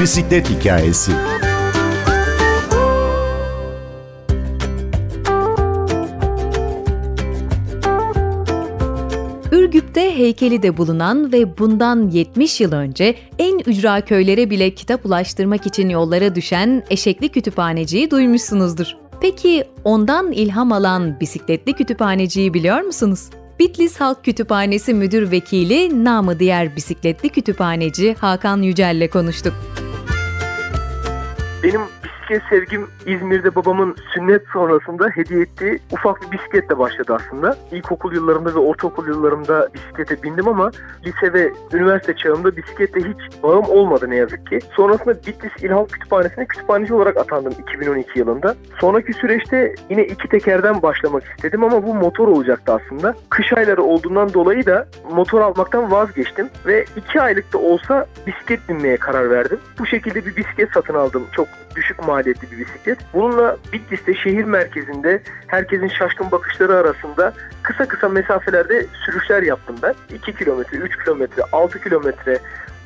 Bisiklet hikayesi. Ürgüp'te heykeli de bulunan ve bundan 70 yıl önce en ücra köylere bile kitap ulaştırmak için yollara düşen Eşekli Kütüphaneci'yi duymuşsunuzdur. Peki ondan ilham alan bisikletli kütüphaneciyi biliyor musunuz? Bitlis Halk Kütüphanesi Müdür Vekili namı diğer bisikletli kütüphaneci Hakan Yücel'le konuştuk. Benim bisiklet sevgim İzmir'de babamın sünnet sonrasında hediye ettiği ufak bir bisikletle başladı aslında. İlkokul yıllarımda ve ortaokul yıllarımda bisiklete bindim ama lise ve üniversite çağımda bisiklette hiç bağım olmadı ne yazık ki. Sonrasında Bitlis İlham Kütüphanesi'ne kütüphaneci olarak atandım 2012 yılında. Sonraki süreçte yine iki tekerden başlamak istedim ama bu motor olacaktı aslında. Kış ayları olduğundan dolayı da motor almaktan vazgeçtim ve iki aylık da olsa bisiklet binmeye karar verdim. Bu şekilde bir bisiklet satın aldım. Çok düşük maliyetli bir bisiklet. Bununla Bitlis'te şehir merkezinde herkesin şaşkın bakışları arasında kısa kısa mesafelerde sürüşler yaptım ben. 2 kilometre, 3 kilometre, 6 kilometre,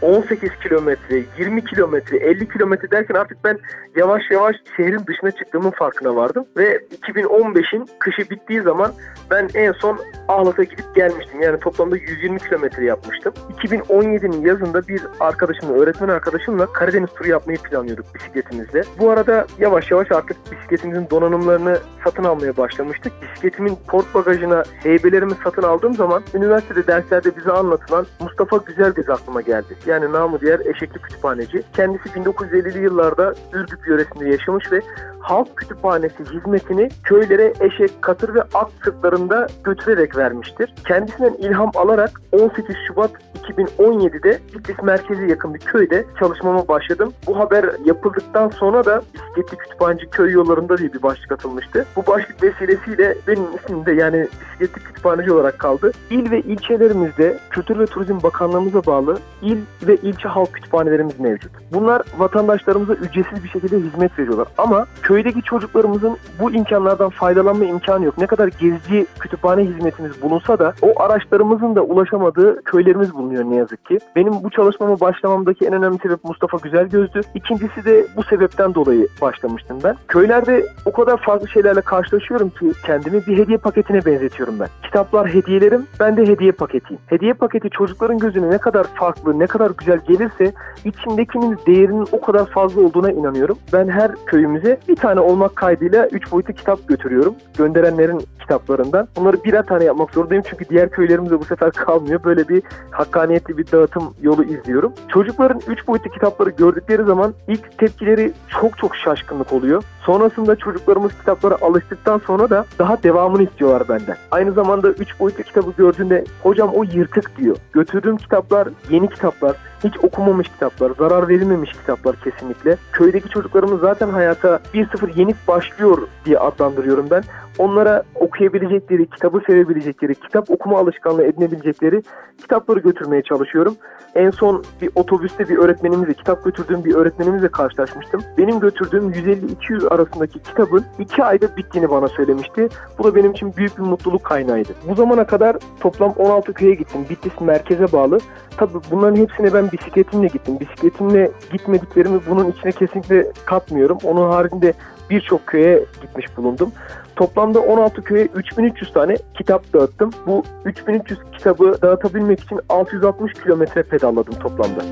18 kilometre, 20 kilometre, 50 kilometre derken artık ben yavaş yavaş şehrin dışına çıktığımın farkına vardım. Ve 2015'in kışı bittiği zaman ben en son Ahlat'a gidip gelmiştim. Yani toplamda 120 kilometre yapmıştım. 2017'nin yazında bir arkadaşımla, öğretmen arkadaşımla Karadeniz turu yapmayı planlıyorduk bisikletimizle. Bu arada yavaş yavaş artık bisikletimizin donanımlarını satın almaya başlamıştık. Bisikletimin port bagajına heybelerimi satın aldığım zaman üniversitede derslerde bize anlatılan Mustafa Güzelgöz aklıma geldi. Yani namı diğer eşekli kütüphaneci. Kendisi 1950'li yıllarda Ürgüp yöresinde yaşamış ve halk kütüphanesi hizmetini köylere eşek, katır ve at sırtlarında götürerek vermiştir. Kendisinden ilham alarak 18 Şubat 2017'de Bitlis merkezi yakın bir köyde çalışmama başladım. Bu haber yapıldıktan sonra da bisikletli kütüphaneci köy yollarında diye bir başlık atılmıştı. Bu başlık vesilesiyle benim ismim de yani bisikletli kütüphaneci olarak kaldı. İl ve ilçelerimizde Kültür ve Turizm Bakanlığımıza bağlı il ve ilçe halk kütüphanelerimiz mevcut. Bunlar vatandaşlarımıza ücretsiz bir şekilde hizmet veriyorlar. Ama köydeki çocuklarımızın bu imkanlardan faydalanma imkanı yok. Ne kadar gezici kütüphane hizmetimiz bulunsa da o araçlarımızın da ulaşamadığı köylerimiz bulunuyor ne yazık ki. Benim bu çalışmama başlamamdaki en önemli sebep Mustafa Güzelgöz'dü. İkincisi de bu sebepten dolayı başlamıştım ben. Köylerde o kadar farklı şeylerle karşılaşıyorum ki kendimi bir hediye paketine benzetiyorum ben. Kitaplar hediyelerim, ben de hediye paketiyim. Hediye paketi çocukların gözüne ne kadar farklı, ne kadar güzel gelirse içindekinin değerinin o kadar fazla olduğuna inanıyorum. Ben her köyümüze bir tane olmak kaydıyla 3 boyutlu kitap götürüyorum. Gönderenlerin kitaplarından. Bunları birer tane yapmak zorundayım çünkü diğer köylerimizde bu sefer kalmıyor. Böyle bir hakkaniyetli bir dağıtım yolu izliyorum. Çocukların 3 boyutlu kitapları gördükleri zaman ilk tepkileri çok çok şaşkınlık oluyor. Sonrasında çocuklarımız kitaplara alıştıktan sonra da daha devamını istiyorlar benden. Aynı zamanda 3 boyutlu kitabı gördüğünde hocam o yırtık diyor. Götürdüğüm kitaplar yeni kitaplar, hiç okumamış kitaplar, zarar verilmemiş kitaplar kesinlikle. Köydeki çocuklarımız zaten hayata 1-0 yenik başlıyor diye adlandırıyorum ben. Onlara okuyabilecekleri, kitabı sevebilecekleri, kitap okuma alışkanlığı edinebilecekleri kitapları götürmeye çalışıyorum. En son bir otobüste bir öğretmenimizle, kitap götürdüğüm bir öğretmenimizle karşılaşmıştım. Benim götürdüğüm 150-200 arasındaki kitabın 2 ayda bittiğini bana söylemişti. Bu da benim için büyük bir mutluluk kaynağıydı. Bu zamana kadar toplam 16 köye gittim. Bitlis merkeze bağlı. Tabii bunların hepsine ben bisikletimle gittim. Bisikletimle gitmediklerimi bunun içine kesinlikle katmıyorum. Onun haricinde birçok köye gitmiş bulundum. Toplamda 16 köye 3300 tane kitap dağıttım. Bu 3300 kitabı dağıtabilmek için 660 kilometre pedalladım toplamda.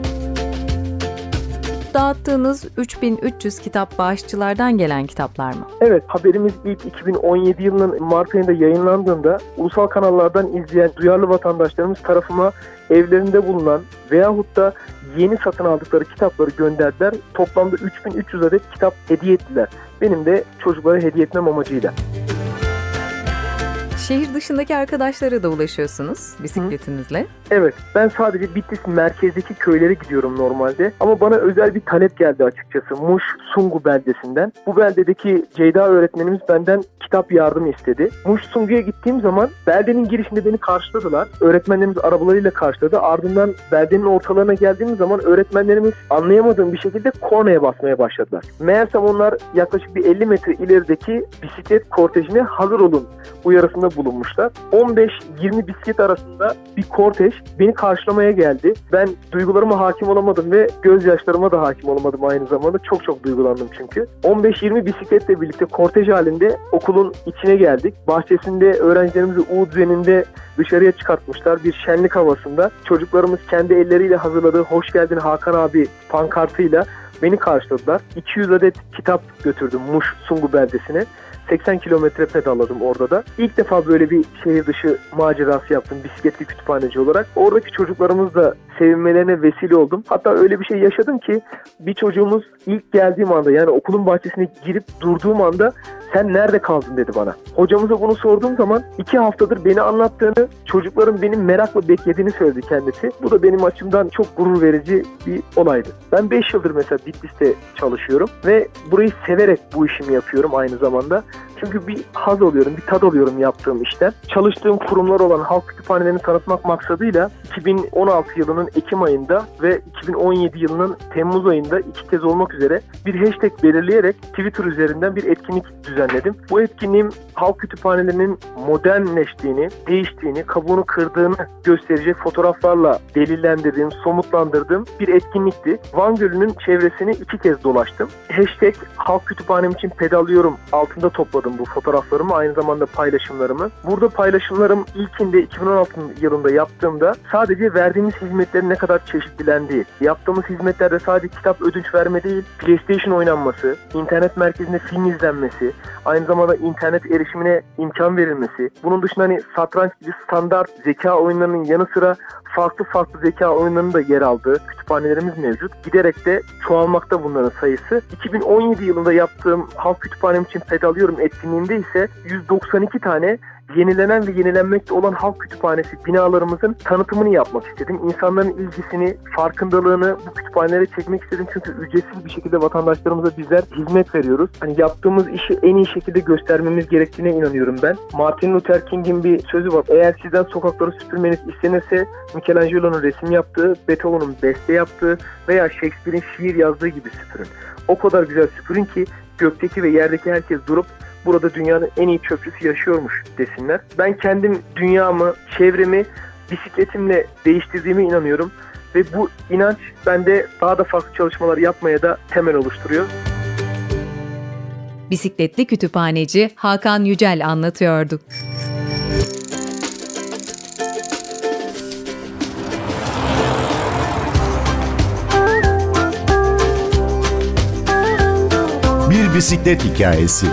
Dağıttığınız 3300 kitap bağışçılardan gelen kitaplar mı? Evet, haberimiz ilk 2017 yılının Mart ayında yayınlandığında ulusal kanallardan izleyen duyarlı vatandaşlarımız tarafıma evlerinde bulunan veyahut da yeni satın aldıkları kitapları gönderdiler. Toplamda 3300 adet kitap hediye ettiler. Benim de çocuklara hediye etmem amacıyla. Şehir dışındaki arkadaşlara da ulaşıyorsunuz bisikletinizle. Evet, ben sadece Bitlis merkezdeki köylere gidiyorum normalde. Ama bana özel bir talep geldi açıkçası. Muş Sungu beldesinden. Bu beldedeki Ceyda öğretmenimiz benden kitap yardımı istedi. Muş Sungu'ya gittiğim zaman beldenin girişinde beni karşıladılar. Öğretmenlerimiz arabalarıyla karşıladı. Ardından beldenin ortalarına geldiğimiz zaman öğretmenlerimiz anlayamadığım bir şekilde kornaya basmaya başladılar. Meğersem onlar yaklaşık bir 50 metre ilerideki bisiklet kortejine hazır olun uyarısında bulunmuşlar. 15-20 bisiklet arasında bir kortej beni karşılamaya geldi. Ben duygularıma hakim olamadım ve gözyaşlarıma da hakim olamadım aynı zamanda. Çok çok duygulandım çünkü. 15-20 bisikletle birlikte kortej halinde okulun içine geldik. Bahçesinde öğrencilerimizi U düzeninde dışarıya çıkartmışlar bir şenlik havasında. Çocuklarımız kendi elleriyle hazırladığı Hoş Geldin Hakan abi pankartıyla beni karşıladılar. 200 adet kitap götürdüm Muş Sungu beldesine. 80 kilometre pedalladım orada da. İlk defa böyle bir şehir dışı macerası yaptım bisikletli kütüphaneci olarak. Oradaki çocuklarımız da sevinmelerine vesile oldum. Hatta öyle bir şey yaşadım ki bir çocuğumuz ilk geldiğim anda yani okulun bahçesine girip durduğum anda sen nerede kaldın dedi bana. Hocamıza bunu sorduğum zaman iki haftadır beni anlattığını, çocukların benim merakla beklediğini söyledi kendisi. Bu da benim açımdan çok gurur verici bir olaydı. Ben 5 yıldır mesela Bitlis'te çalışıyorum ve burayı severek bu işimi yapıyorum aynı zamanda. Çünkü bir haz alıyorum, bir tad alıyorum yaptığım işten. Çalıştığım kurumlar olan halk kütüphanelerini tanıtmak maksadıyla 2016 yılının Ekim ayında ve 2017 yılının Temmuz ayında iki kez olmak üzere bir hashtag belirleyerek Twitter üzerinden bir etkinlik düzenledim. Bu etkinliğim halk kütüphanelerinin modernleştiğini, değiştiğini, kabuğunu kırdığını gösterecek fotoğraflarla delillendirdiğim, somutlandırdığım bir etkinlikti. Van Gölü'nün çevresini iki kez dolaştım. Hashtag halk kütüphanem için pedalıyorum altında topladım bu fotoğraflarımı, aynı zamanda paylaşımlarımı. Burada paylaşımlarım ilkinde 2016 yılında yaptığımda sadece verdiğimiz hizmetlerin ne kadar çeşitlilendiği, yaptığımız hizmetlerde sadece kitap ödünç verme değil, PlayStation oynanması, internet merkezinde film izlenmesi, aynı zamanda internet erişimine imkan verilmesi, bunun dışında hani satranç gibi standart zeka oyunlarının yanı sıra farklı farklı zeka oyunlarının da yer aldığı kütüphanelerimiz mevcut. Giderek de çoğalmakta bunların sayısı. 2017 yılında yaptığım halk kütüphanem için pedalıyorum etkinliğinde ise 192 tane yenilenen ve yenilenmekte olan halk kütüphanesi binalarımızın tanıtımını yapmak istedim. İnsanların ilgisini, farkındalığını bu kütüphanelere çekmek istedim. Çünkü ücretsiz bir şekilde vatandaşlarımıza bizler hizmet veriyoruz. Hani yaptığımız işi en iyi şekilde göstermemiz gerektiğine inanıyorum ben. Martin Luther King'in bir sözü var. Eğer sizden sokakları süpürmeniz istenirse Michelangelo'nun resim yaptığı, Beethoven'un beste yaptığı veya Shakespeare'in şiir yazdığı gibi süpürün. O kadar güzel süpürün ki gökteki ve yerdeki herkes durup burada dünyanın en iyi çöpçüsü yaşıyormuş desinler. Ben kendim dünyamı, çevremi bisikletimle değiştirdiğime inanıyorum ve bu inanç bende daha da farklı çalışmalar yapmaya da temel oluşturuyor. Bisikletli kütüphaneci Hakan Yücel anlatıyordu. Bir bisiklet hikayesi.